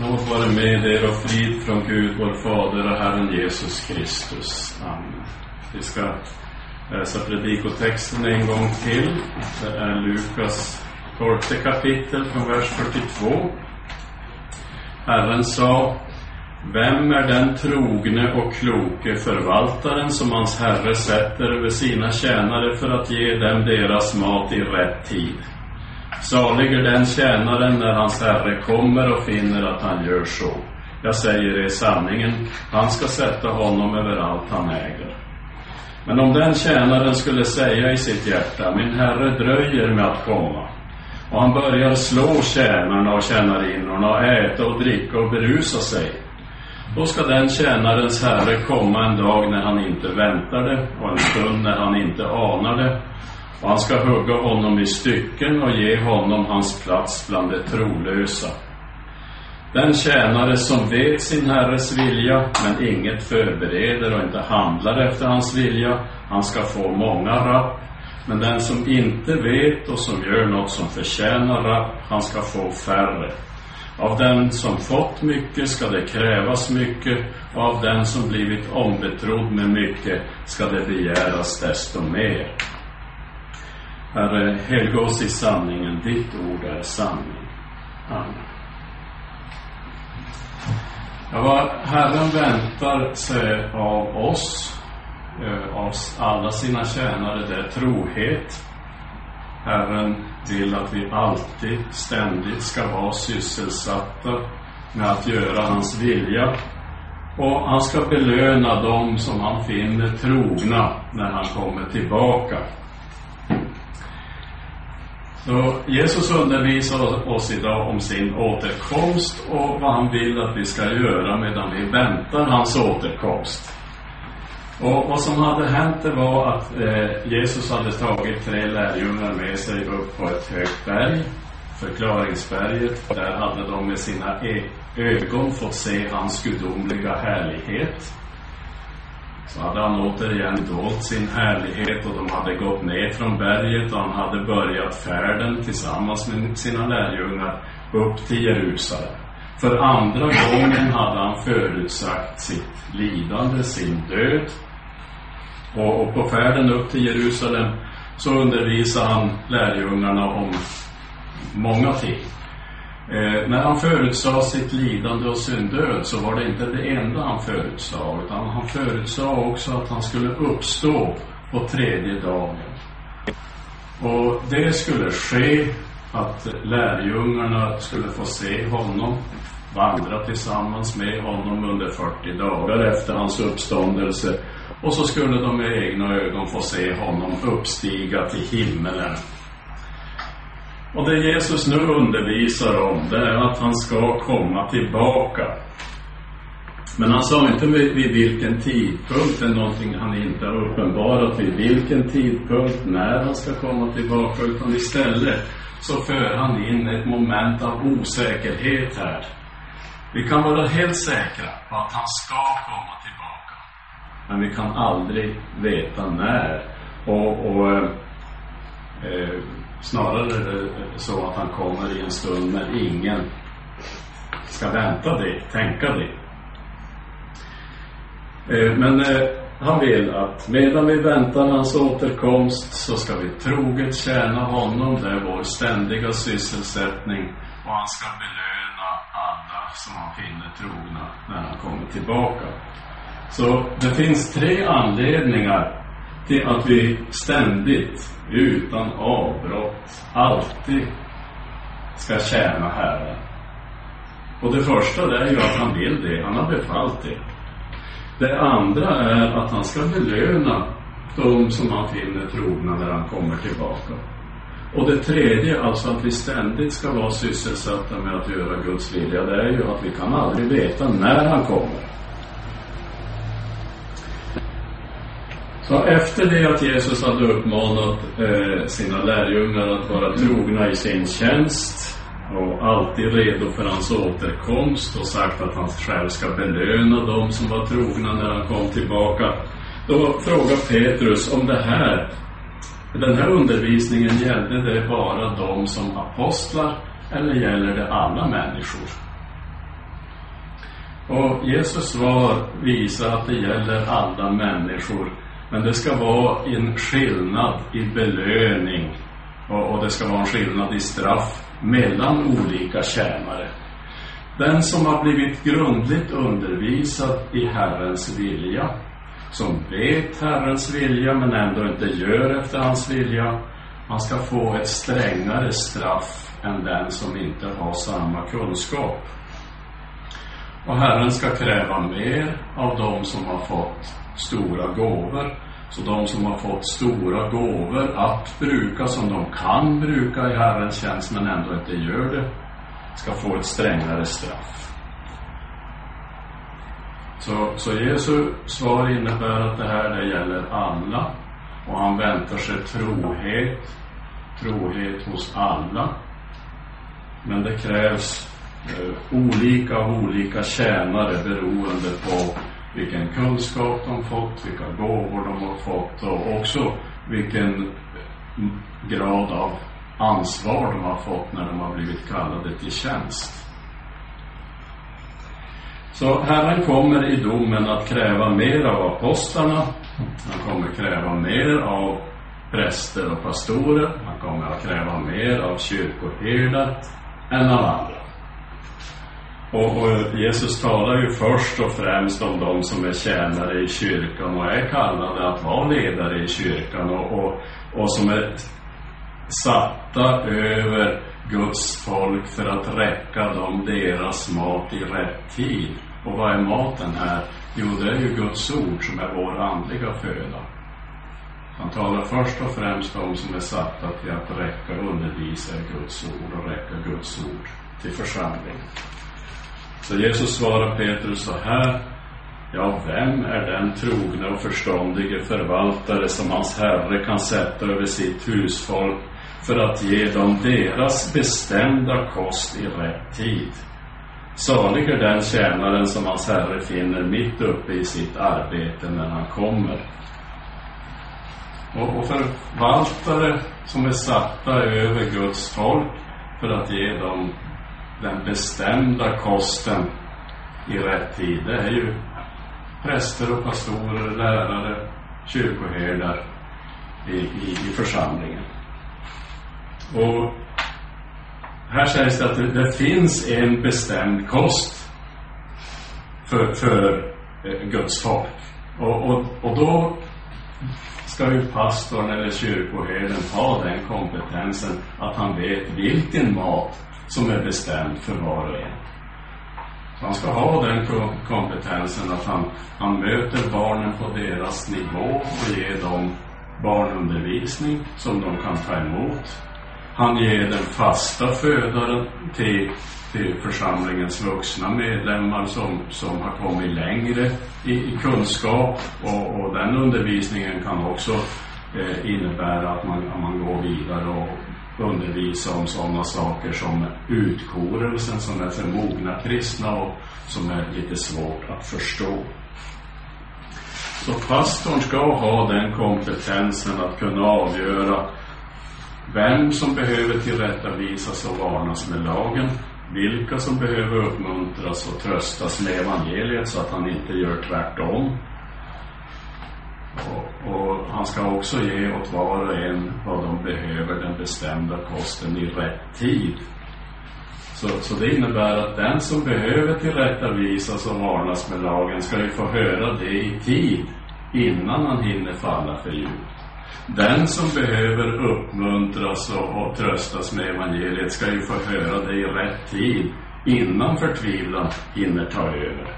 Nåd vare med er och frid från Gud, vår Fader och Herren Jesus Kristus. Amen. Vi ska läsa predikotexten en gång till. Det är Lukas 12 kapitel från vers 42. Herren sa, Vem är den trogne och kloke förvaltaren som hans herre sätter över sina tjänare för att ge dem deras mat i rätt tid? Salig är den tjänaren när hans herre kommer och finner att han gör så. Jag säger er sanningen, han ska sätta honom över allt han äger. Men om den tjänaren skulle säga i sitt hjärta, min herre dröjer med att komma, och han börjar slå tjänarna och tjänarinnorna och äta och dricka och berusa sig, då ska den tjänarens herre komma en dag när han inte väntar det och en stund när han inte anar det och han ska hugga honom i stycken och ge honom hans plats bland de trolösa. Den tjänare som vet sin herres vilja, men inget förbereder och inte handlar efter hans vilja, han ska få många rapp. Men den som inte vet och som gör något som förtjänar rapp, han ska få färre. Av den som fått mycket ska det krävas mycket, och av den som blivit ombetrodd med mycket ska det begäras desto mer. Herre, helga oss i sanningen. Ditt ord är sanning. Amen. Ja, vad Herren väntar sig av oss, eh, av alla sina tjänare, det är trohet. Herren vill att vi alltid, ständigt ska vara sysselsatta med att göra hans vilja. Och han ska belöna dem som han finner trogna när han kommer tillbaka. Så Jesus undervisar oss idag om sin återkomst och vad han vill att vi ska göra medan vi väntar hans återkomst. Och vad som hade hänt det var att eh, Jesus hade tagit tre lärjungar med sig upp på ett högt berg, förklaringsberget. Där hade de med sina e ögon fått se hans gudomliga härlighet. Så hade han återigen dolt sin härlighet och de hade gått ner från berget och han hade börjat färden tillsammans med sina lärjungar upp till Jerusalem. För andra gången hade han förutsagt sitt lidande, sin död. Och, och på färden upp till Jerusalem så undervisade han lärjungarna om många ting. Eh, när han förutsade sitt lidande och sin död så var det inte det enda han förutsade, utan han förutsade också att han skulle uppstå på tredje dagen. Och det skulle ske att lärjungarna skulle få se honom, vandra tillsammans med honom under 40 dagar efter hans uppståndelse. Och så skulle de med egna ögon få se honom uppstiga till himmelen och det Jesus nu undervisar om, det är att han ska komma tillbaka. Men han sa inte vid, vid vilken tidpunkt, det är någonting han inte har uppenbarat vid vilken tidpunkt, när han ska komma tillbaka, utan istället så för han in ett moment av osäkerhet här. Vi kan vara helt säkra på att han ska komma tillbaka. Men vi kan aldrig veta när. Och, och eh, eh Snarare är det så att han kommer i en stund när ingen ska vänta det, tänka det. Eh, men eh, han vill att medan vi väntar hans återkomst så ska vi troget tjäna honom. Det är vår ständiga sysselsättning. Och han ska belöna alla som han finner trogna när han kommer tillbaka. Så det finns tre anledningar till att vi ständigt, utan avbrott, alltid ska tjäna Herren. Och det första det är ju att han vill det, han har befallt det. Det andra är att han ska belöna de som han finner trogna när han kommer tillbaka. Och det tredje, alltså att vi ständigt ska vara sysselsatta med att göra Guds vilja, det är ju att vi kan aldrig veta när han kommer. Så efter det att Jesus hade uppmanat eh, sina lärjungar att vara trogna i sin tjänst och alltid redo för hans återkomst och sagt att han själv ska belöna dem som var trogna när han kom tillbaka. Då frågar Petrus om det här, den här undervisningen gällde det bara dem som apostlar eller gäller det alla människor? Och Jesus svar visar att det gäller alla människor. Men det ska vara en skillnad i belöning och, och det ska vara en skillnad i straff mellan olika tjänare. Den som har blivit grundligt undervisad i Herrens vilja, som vet Herrens vilja men ändå inte gör efter hans vilja, han ska få ett strängare straff än den som inte har samma kunskap. Och Herren ska kräva mer av dem som har fått stora gåvor. Så de som har fått stora gåvor att bruka som de kan bruka i Herrens tjänst men ändå inte gör det, ska få ett strängare straff. Så, så Jesu svar innebär att det här det gäller alla och han väntar sig trohet, trohet hos alla. Men det krävs eh, olika av olika tjänare beroende på vilken kunskap de fått, vilka gåvor de har fått och också vilken grad av ansvar de har fått när de har blivit kallade till tjänst. Så Herren kommer i domen att kräva mer av apostlarna. Han kommer kräva mer av präster och pastorer. Han kommer att kräva mer av kyrkoherdar än av andra. Och, och, Jesus talar ju först och främst om de som är tjänare i kyrkan och är kallade att vara ledare i kyrkan och, och, och som är satta över Guds folk för att räcka dem deras mat i rätt tid. Och vad är maten här? Jo, det är ju Guds ord som är vår andliga föda. Han talar först och främst om som är satta till att räcka och undervisa i Guds ord och räcka Guds ord till församlingen. Så Jesus svarar Petrus så här. Ja, vem är den trogne och förståndige förvaltare som hans herre kan sätta över sitt husfolk för att ge dem deras bestämda kost i rätt tid? Salig är den tjänaren som hans herre finner mitt uppe i sitt arbete när han kommer. Och, och förvaltare som är satta över Guds folk för att ge dem den bestämda kosten i rätt tid, det är ju präster och pastorer, lärare, kyrkoherdar i, i, i församlingen. Och här sägs det att det, det finns en bestämd kost för, för eh, Guds folk. Och, och, och då ska ju pastorn eller kyrkoherden ha den kompetensen att han vet vilken mat som är bestämd för var och en. Så han ska ha den kompetensen att han, han möter barnen på deras nivå och ger dem barnundervisning som de kan ta emot. Han ger den fasta födaren till, till församlingens vuxna medlemmar som, som har kommit längre i, i kunskap och, och, den undervisningen kan också eh, innebära att man, att man går vidare och undervisa om sådana saker som utkorelsen som är för mogna kristna och som är lite svårt att förstå. Så pastorn ska ha den kompetensen att kunna avgöra vem som behöver tillrättavisas och varnas med lagen, vilka som behöver uppmuntras och tröstas med evangeliet så att han inte gör tvärtom och, och, han ska också ge åt var och en vad de behöver, den bestämda kosten i rätt tid. Så, så det innebär att den som behöver tillrättavisas och varnas med lagen ska ju få höra det i tid innan han hinner falla för djupt. Den som behöver uppmuntras och, och tröstas med evangeliet ska ju få höra det i rätt tid innan förtvivlan hinner ta över.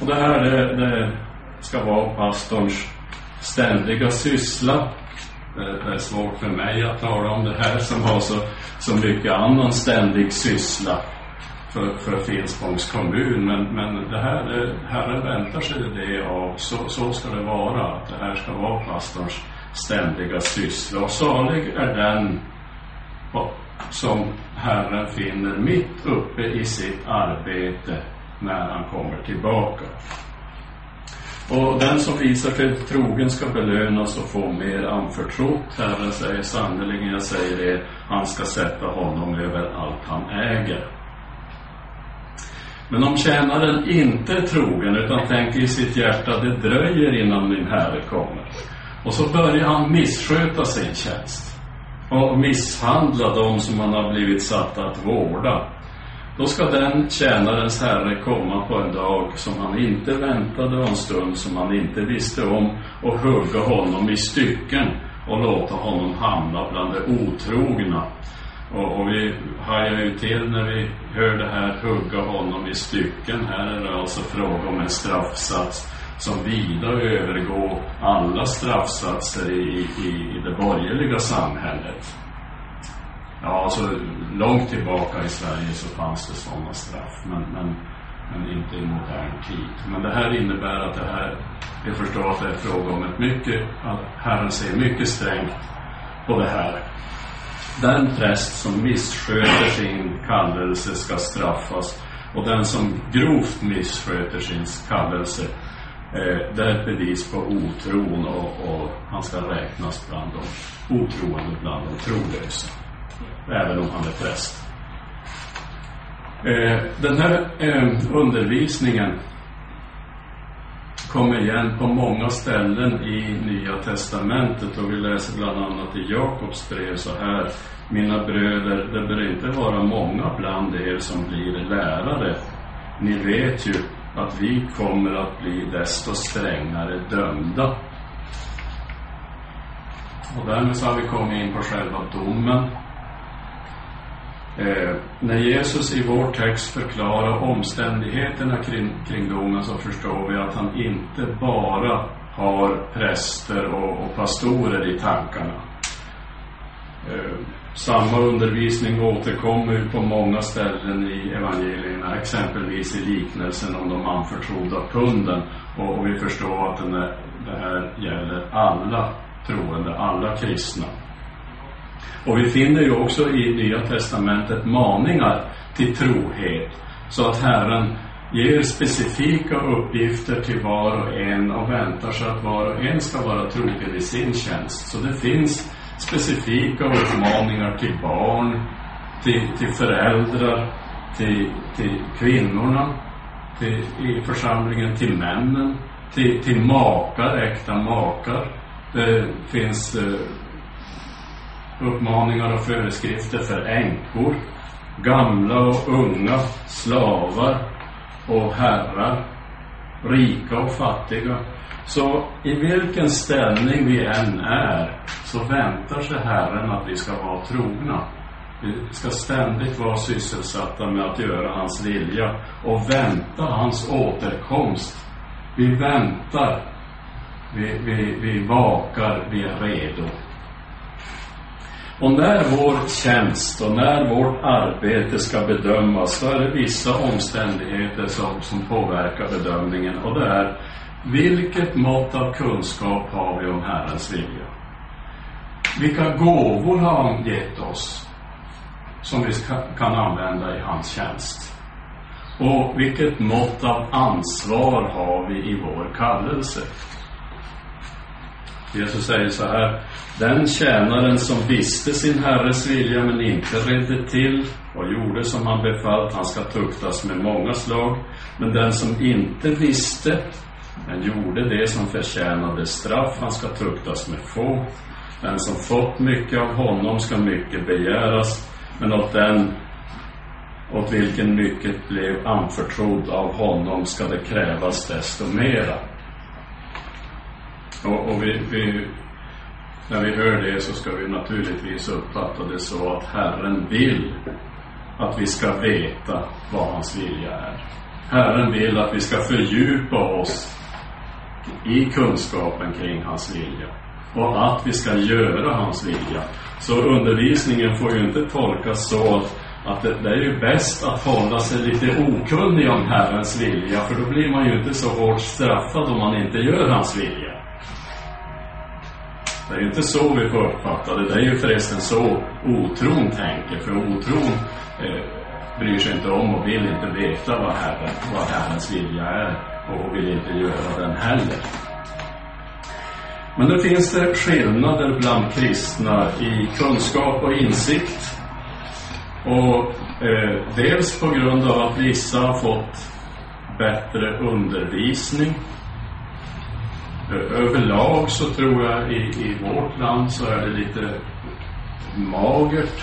Och det här det, det ska vara pastorns ständiga syssla. Det är svårt för mig att tala om det här som har så, så mycket annan ständig syssla för, för Finspångs kommun. Men, men det här, det, Herren väntar sig det av, så, så ska det vara, att det här ska vara pastorns ständiga syssla. Och salig är den som Herren finner mitt uppe i sitt arbete när han kommer tillbaka. Och den som visar sig trogen ska belönas och få mer anförtrott. Herren säger sannerligen, jag säger er, han ska sätta honom över allt han äger. Men om tjänaren inte är trogen utan tänker i sitt hjärta det dröjer innan min herre kommer. Och så börjar han missköta sin tjänst och misshandla dem som han har blivit satt att vårda. Då ska den tjänarens herre komma på en dag som han inte väntade och en stund som han inte visste om och hugga honom i stycken och låta honom hamna bland de otrogna. Och, och vi hajar ju till när vi hör det här hugga honom i stycken. Här är det alltså fråga om en straffsats som vida övergår alla straffsatser i, i, i det borgerliga samhället. Ja, alltså långt tillbaka i Sverige så fanns det sådana straff, men, men, men inte i modern tid. Men det här innebär att det här, jag förstår att det är fråga om ett mycket, att Herren ser mycket strängt på det här. Den präst som missköter sin kallelse ska straffas och den som grovt missköter sin kallelse Eh, det är ett bevis på otron och, och, han ska räknas bland de otroende, bland de trolösa. Även om han är präst. Eh, den här eh, undervisningen kommer igen på många ställen i Nya Testamentet och vi läser bland annat i Jakobs brev så här Mina bröder, det bör inte vara många bland er som blir lärare. Ni vet ju att vi kommer att bli desto strängare dömda. Och därmed så har vi kommit in på själva domen. Eh, när Jesus i vår text förklarar omständigheterna kring, kring domen så förstår vi att han inte bara har präster och, och pastorer i tankarna. Eh, samma undervisning återkommer ju på många ställen i evangelierna, exempelvis i liknelsen om de anförtrodda kunden. Och, och vi förstår att den är, det här gäller alla troende, alla kristna. Och vi finner ju också i Nya Testamentet maningar till trohet, så att Herren ger specifika uppgifter till var och en och väntar sig att var och en ska vara trogen i sin tjänst. Så det finns specifika uppmaningar till barn, till, till föräldrar, till, till kvinnorna, till, i församlingen, till männen, till, till makar, äkta makar. Det finns eh, uppmaningar och föreskrifter för änkor, gamla och unga, slavar och herrar, rika och fattiga. Så i vilken ställning vi än är så väntar sig Herren att vi ska vara trogna. Vi ska ständigt vara sysselsatta med att göra hans vilja och vänta hans återkomst. Vi väntar, vi, vi, vi vakar, vi är redo. Och när vår tjänst och när vårt arbete ska bedömas så är det vissa omständigheter som, som påverkar bedömningen och det är vilket mått av kunskap har vi om Herrens vilja? Vilka gåvor har han gett oss som vi kan använda i hans tjänst? Och vilket mått av ansvar har vi i vår kallelse? Jesus säger så här, den tjänaren som visste sin herres vilja men inte redde till och gjorde som han befallt, han ska tuktas med många slag. Men den som inte visste men gjorde det som förtjänade straff, han ska tuktas med få. Den som fått mycket av honom ska mycket begäras, men åt den åt vilken mycket blev anförtrodd av honom ska det krävas desto mera. Och, och vi, vi, när vi hör det så ska vi naturligtvis uppfatta det så att Herren vill att vi ska veta vad hans vilja är. Herren vill att vi ska fördjupa oss i kunskapen kring hans vilja och att vi ska göra hans vilja. Så undervisningen får ju inte tolkas så att det, det, är ju bäst att hålla sig lite okunnig om Herrens vilja, för då blir man ju inte så hårt straffad om man inte gör hans vilja. Det är ju inte så vi får uppfatta det. Det är ju förresten så otron tänker, för otron eh, bryr sig inte om och vill inte veta vad, Herren, vad Herrens vilja är och vill inte göra den heller. Men det finns det skillnader bland kristna i kunskap och insikt. Och Eh, dels på grund av att vissa har fått bättre undervisning. Överlag så tror jag i, i vårt land så är det lite magert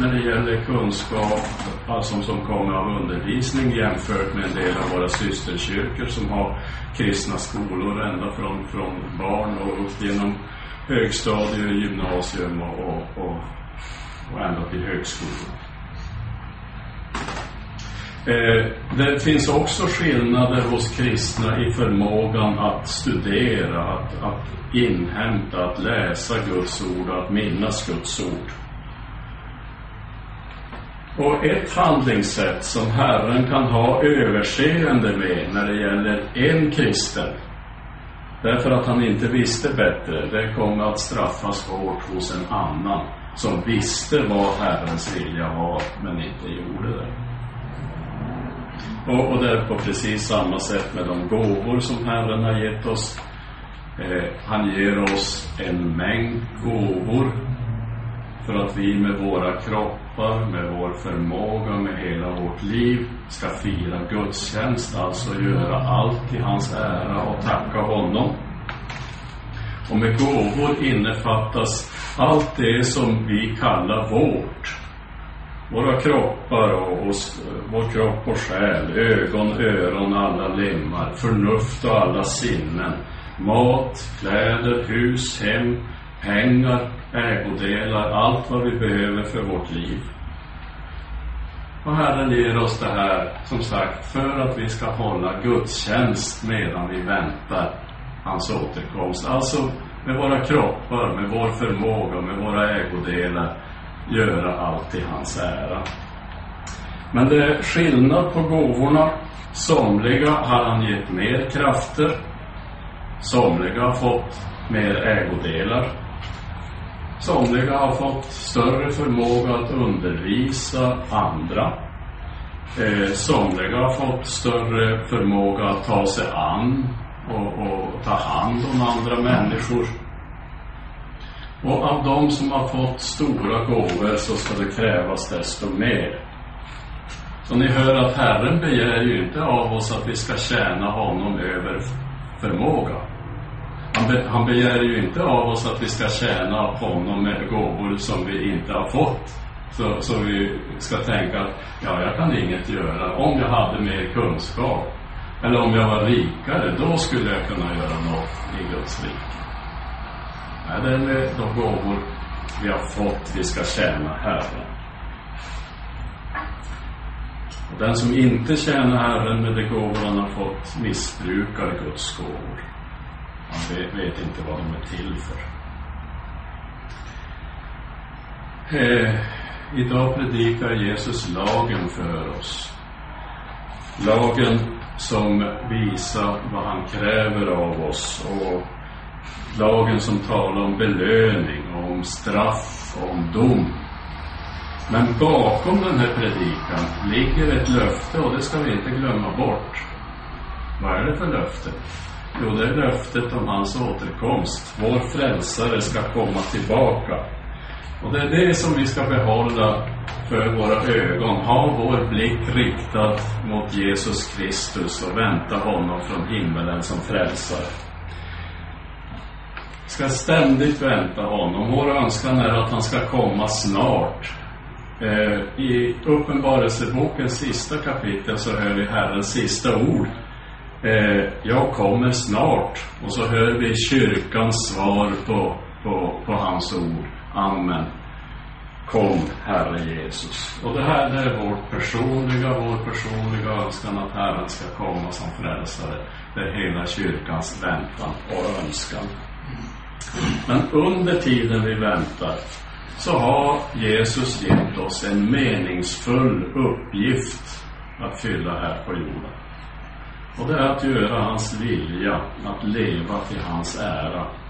när det gäller kunskap alltså som kommer av undervisning jämfört med en del av våra systerkyrkor som har kristna skolor ända från, från barn och upp genom högstadium, gymnasium och, och, och, och ända till högskolan. Eh, det finns också skillnader hos kristna i förmågan att studera, att, att inhämta, att läsa Guds ord och att minnas Guds ord. Och ett handlingssätt som Herren kan ha överseende med när det gäller en kristen, därför att han inte visste bättre, det kommer att straffas hårt hos en annan som visste vad Herrens vilja var, men inte gjorde det. Och, och det är på precis samma sätt med de gåvor som Herren har gett oss. Eh, han ger oss en mängd gåvor för att vi med våra kroppar, med vår förmåga, med hela vårt liv ska fira gudstjänst, alltså göra allt till hans ära och tacka honom. Och med gåvor innefattas allt det som vi kallar vårt våra kroppar och, och vår kropp och själ, ögon, öron, alla lemmar, förnuft och alla sinnen, mat, kläder, hus, hem, pengar, ägodelar, allt vad vi behöver för vårt liv. Och Herren ger oss det här, som sagt, för att vi ska hålla gudstjänst medan vi väntar hans återkomst. Alltså med våra kroppar, med vår förmåga, med våra ägodelar göra allt i hans ära. Men det är skillnad på gåvorna. Somliga har han gett mer krafter. Somliga har fått mer ägodelar. Somliga har fått större förmåga att undervisa andra. Eh, somliga har fått större förmåga att ta sig an och, och ta hand om andra människor. Och av de som har fått stora gåvor så ska det krävas desto mer. Så ni hör att Herren begär ju inte av oss att vi ska tjäna honom över förmåga. Han, be, han begär ju inte av oss att vi ska tjäna honom med gåvor som vi inte har fått. Så, så vi ska tänka att ja, jag kan inget göra. Om jag hade mer kunskap eller om jag var rikare, då skulle jag kunna göra något i Guds rike. Nej, det är med eh, de gåvor vi har fått vi ska tjäna Herren. Och den som inte tjänar Herren med de gåvor han har fått missbrukar Guds gåvor. Han vet, vet inte vad de är till för. Eh, idag predikar Jesus lagen för oss. Lagen som visar vad han kräver av oss och lagen som talar om belöning, om straff, om dom. Men bakom den här predikan ligger ett löfte och det ska vi inte glömma bort. Vad är det för löfte? Jo, det är löftet om hans återkomst. Vår frälsare ska komma tillbaka. Och det är det som vi ska behålla för våra ögon. Ha vår blick riktad mot Jesus Kristus och vänta honom från himmelen som frälsare ska ständigt vänta honom. Vår önskan är att han ska komma snart. Eh, I Uppenbarelsebokens sista kapitel så hör vi Herrens sista ord. Eh, jag kommer snart. Och så hör vi kyrkans svar på, på, på hans ord. Amen. Kom, Herre Jesus. Och det här det är vårt personliga, vår personliga önskan att Herren ska komma som frälsare. Det är hela kyrkans väntan och önskan. Men under tiden vi väntar så har Jesus gett oss en meningsfull uppgift att fylla här på jorden. Och det är att göra hans vilja, att leva till hans ära.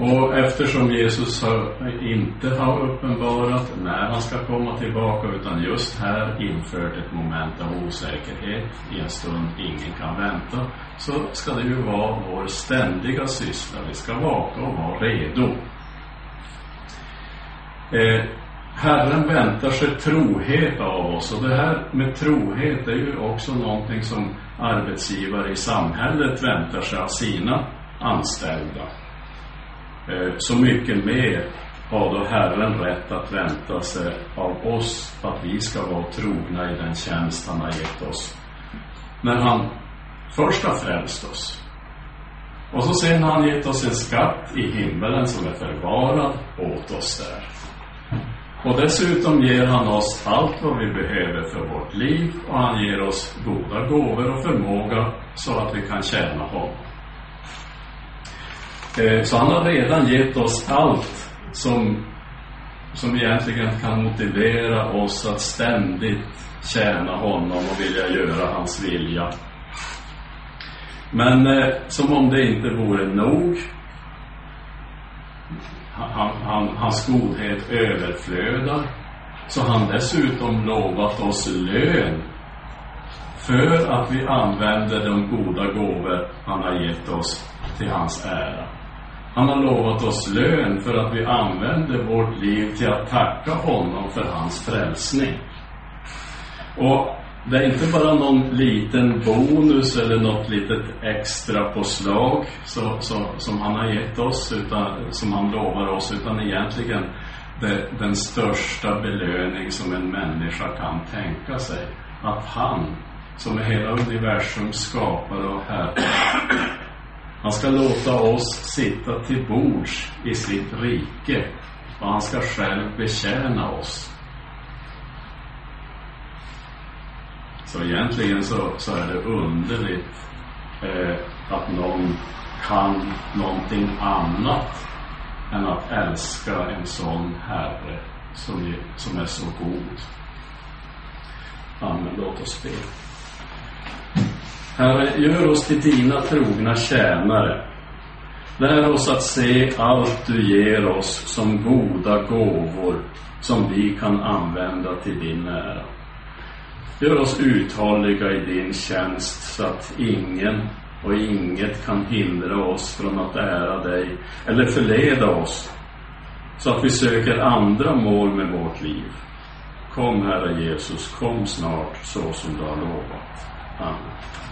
Och eftersom Jesus har, inte har uppenbarat när han ska komma tillbaka utan just här infört ett moment av osäkerhet i en stund ingen kan vänta så ska det ju vara vår ständiga syssla. Vi ska vaka och vara redo. Eh, Herren väntar sig trohet av oss och det här med trohet är ju också någonting som arbetsgivare i samhället väntar sig av sina anställda. Eh, så mycket mer har då Herren rätt att vänta sig av oss att vi ska vara trogna i den tjänst han har gett oss. När han först har frälst oss. Och så sen har han gett oss en skatt i himmelen som är förvarad åt oss där. Och dessutom ger han oss allt vad vi behöver för vårt liv och han ger oss goda gåvor och förmåga så att vi kan tjäna honom. Eh, så han har redan gett oss allt som, som egentligen kan motivera oss att ständigt tjäna honom och vilja göra hans vilja. Men eh, som om det inte vore nog han, han, hans godhet överflödar, så han dessutom lovat oss lön för att vi använder de goda gåvor han har gett oss till hans ära. Han har lovat oss lön för att vi använder vårt liv till att tacka honom för hans frälsning. Och det är inte bara någon liten bonus eller något litet extra påslag så, så, som han har gett oss, utan, som han lovar oss, utan egentligen det, den största belöning som en människa kan tänka sig. Att han, som är hela universums skapare och herre, han ska låta oss sitta till bords i sitt rike och han ska själv betjäna oss. Så egentligen så, så är det underligt eh, att någon kan någonting annat än att älska en sån Herre som, är, som är så god. Amen. Låt oss be. Herre, gör oss till dina trogna tjänare. Lär oss att se allt du ger oss som goda gåvor som vi kan använda till din ära. Gör oss uthålliga i din tjänst så att ingen och inget kan hindra oss från att ära dig eller förleda oss så att vi söker andra mål med vårt liv. Kom Herre Jesus, kom snart så som du har lovat. Amen.